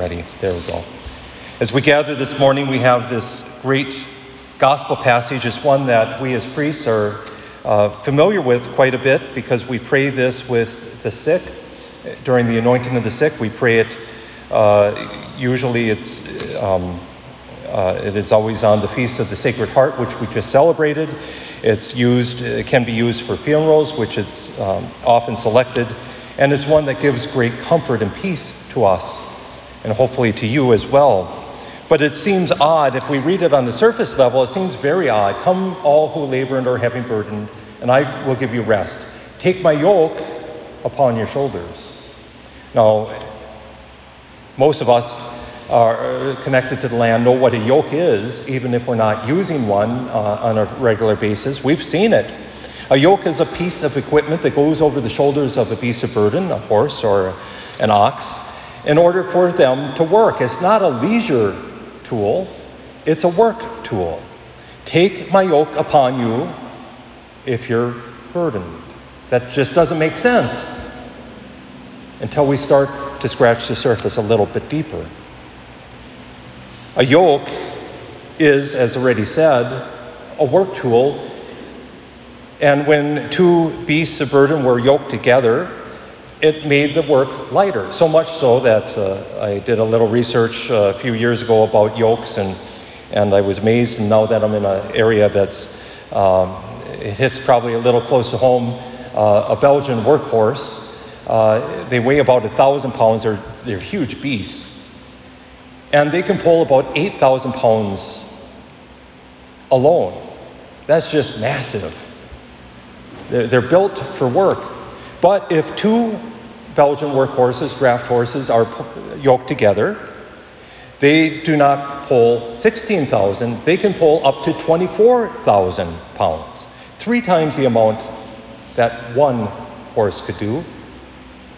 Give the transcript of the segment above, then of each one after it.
ready. There we go. As we gather this morning, we have this great gospel passage. It's one that we as priests are uh, familiar with quite a bit because we pray this with the sick during the anointing of the sick. We pray it. Uh, usually, it's um, uh, it is always on the feast of the Sacred Heart, which we just celebrated. It's used. It can be used for funerals, which it's um, often selected, and is one that gives great comfort and peace to us, and hopefully to you as well. But it seems odd if we read it on the surface level. It seems very odd. Come, all who labor and are heavy burdened, and I will give you rest. Take my yoke upon your shoulders. Now, most of us are connected to the land know what a yoke is, even if we're not using one uh, on a regular basis. We've seen it. A yoke is a piece of equipment that goes over the shoulders of a beast of burden, a horse or an ox, in order for them to work. It's not a leisure tool, it's a work tool. Take my yoke upon you if you're burdened. That just doesn't make sense until we start to scratch the surface a little bit deeper. A yoke is, as already said, a work tool. And when two beasts of burden were yoked together, it made the work lighter. So much so that uh, I did a little research uh, a few years ago about yokes, and, and I was amazed. And now that I'm in an area that's um, it hits probably a little close to home, uh, a Belgian workhorse. Uh, they weigh about a thousand pounds. They're, they're huge beasts, and they can pull about eight thousand pounds alone. That's just massive. They're, they're built for work. But if two Belgian workhorses, draft horses, are yoked together, they do not pull 16,000, they can pull up to 24,000 pounds, three times the amount that one horse could do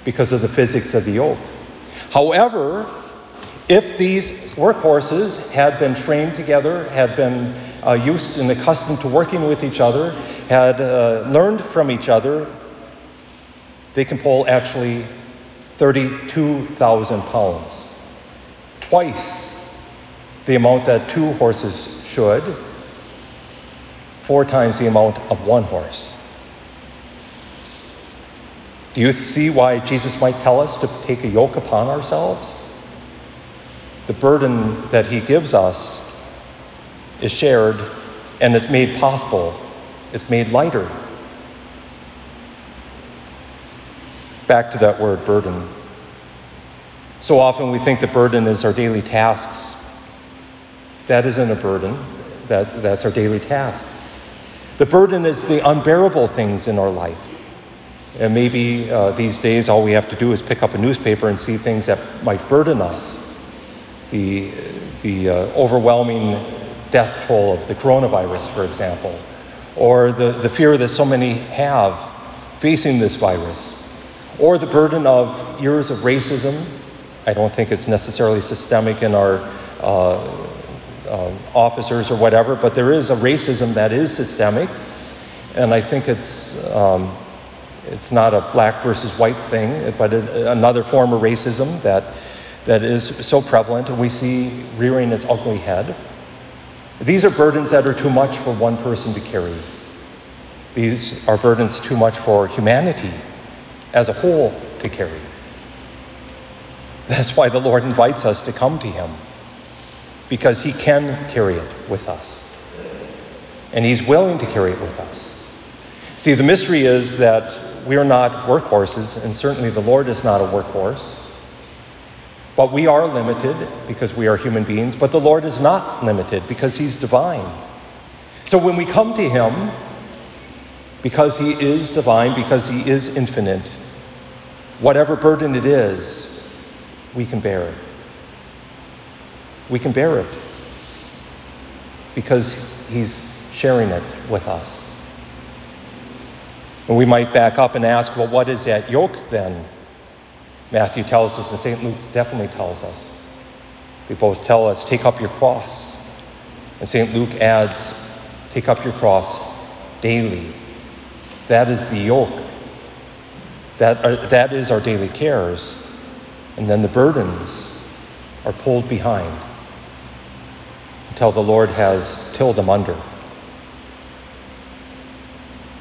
because of the physics of the yoke. However, if these workhorses had been trained together, had been uh, used and accustomed to working with each other, had uh, learned from each other, they can pull actually 32,000 pounds, twice the amount that two horses should, four times the amount of one horse. Do you see why Jesus might tell us to take a yoke upon ourselves? The burden that he gives us is shared and it's made possible, it's made lighter back to that word burden. So often we think that burden is our daily tasks. That isn't a burden, that, that's our daily task. The burden is the unbearable things in our life. And maybe uh, these days all we have to do is pick up a newspaper and see things that might burden us. The, the uh, overwhelming death toll of the coronavirus, for example, or the, the fear that so many have facing this virus or the burden of years of racism. I don't think it's necessarily systemic in our uh, uh, officers or whatever, but there is a racism that is systemic, and I think it's um, it's not a black versus white thing, but another form of racism that that is so prevalent, and we see rearing its ugly head. These are burdens that are too much for one person to carry. These are burdens too much for humanity as a whole to carry. That's why the Lord invites us to come to Him, because He can carry it with us. And He's willing to carry it with us. See, the mystery is that we are not workhorses, and certainly the Lord is not a workhorse. But we are limited because we are human beings, but the Lord is not limited because He's divine. So when we come to Him, because He is divine, because He is infinite, Whatever burden it is, we can bear it. We can bear it because He's sharing it with us. And we might back up and ask, well, what is that yoke then? Matthew tells us, and St. Luke definitely tells us. They both tell us, take up your cross. And St. Luke adds, take up your cross daily. That is the yoke that, are, that is our daily cares. And then the burdens are pulled behind until the Lord has tilled them under.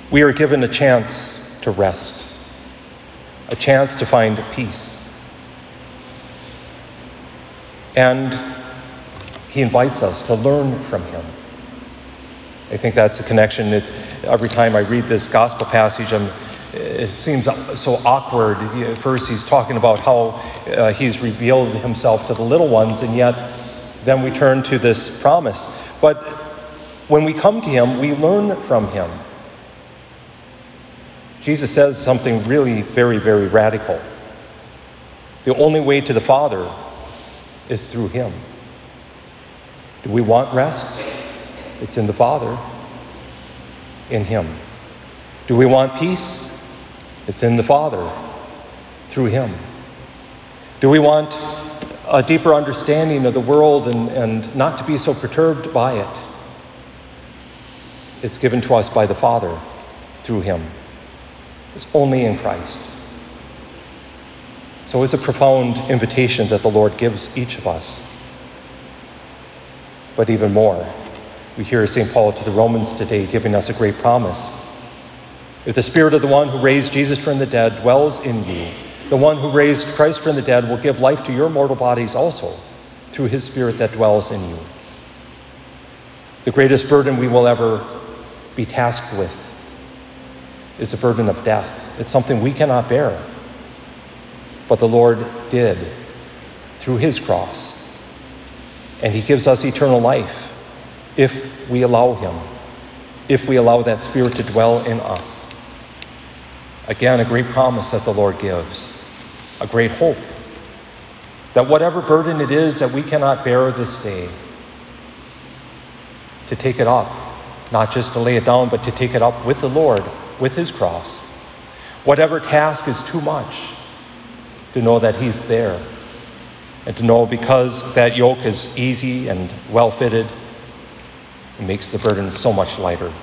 We are given a chance to rest, a chance to find peace. And he invites us to learn from him. I think that's the connection. Every time I read this gospel passage, I'm, it seems so awkward. First, he's talking about how uh, he's revealed himself to the little ones, and yet then we turn to this promise. But when we come to him, we learn from him. Jesus says something really very, very radical. The only way to the Father is through him. Do we want rest? It's in the Father, in Him. Do we want peace? It's in the Father, through Him. Do we want a deeper understanding of the world and, and not to be so perturbed by it? It's given to us by the Father, through Him. It's only in Christ. So it's a profound invitation that the Lord gives each of us. But even more, we hear St. Paul to the Romans today giving us a great promise. If the Spirit of the one who raised Jesus from the dead dwells in you, the one who raised Christ from the dead will give life to your mortal bodies also through his Spirit that dwells in you. The greatest burden we will ever be tasked with is the burden of death. It's something we cannot bear. But the Lord did through his cross and He gives us eternal life if we allow Him, if we allow that Spirit to dwell in us. Again, a great promise that the Lord gives, a great hope that whatever burden it is that we cannot bear this day, to take it up, not just to lay it down, but to take it up with the Lord, with His cross. Whatever task is too much, to know that He's there and to know because that yoke is easy and well fitted, it makes the burden so much lighter.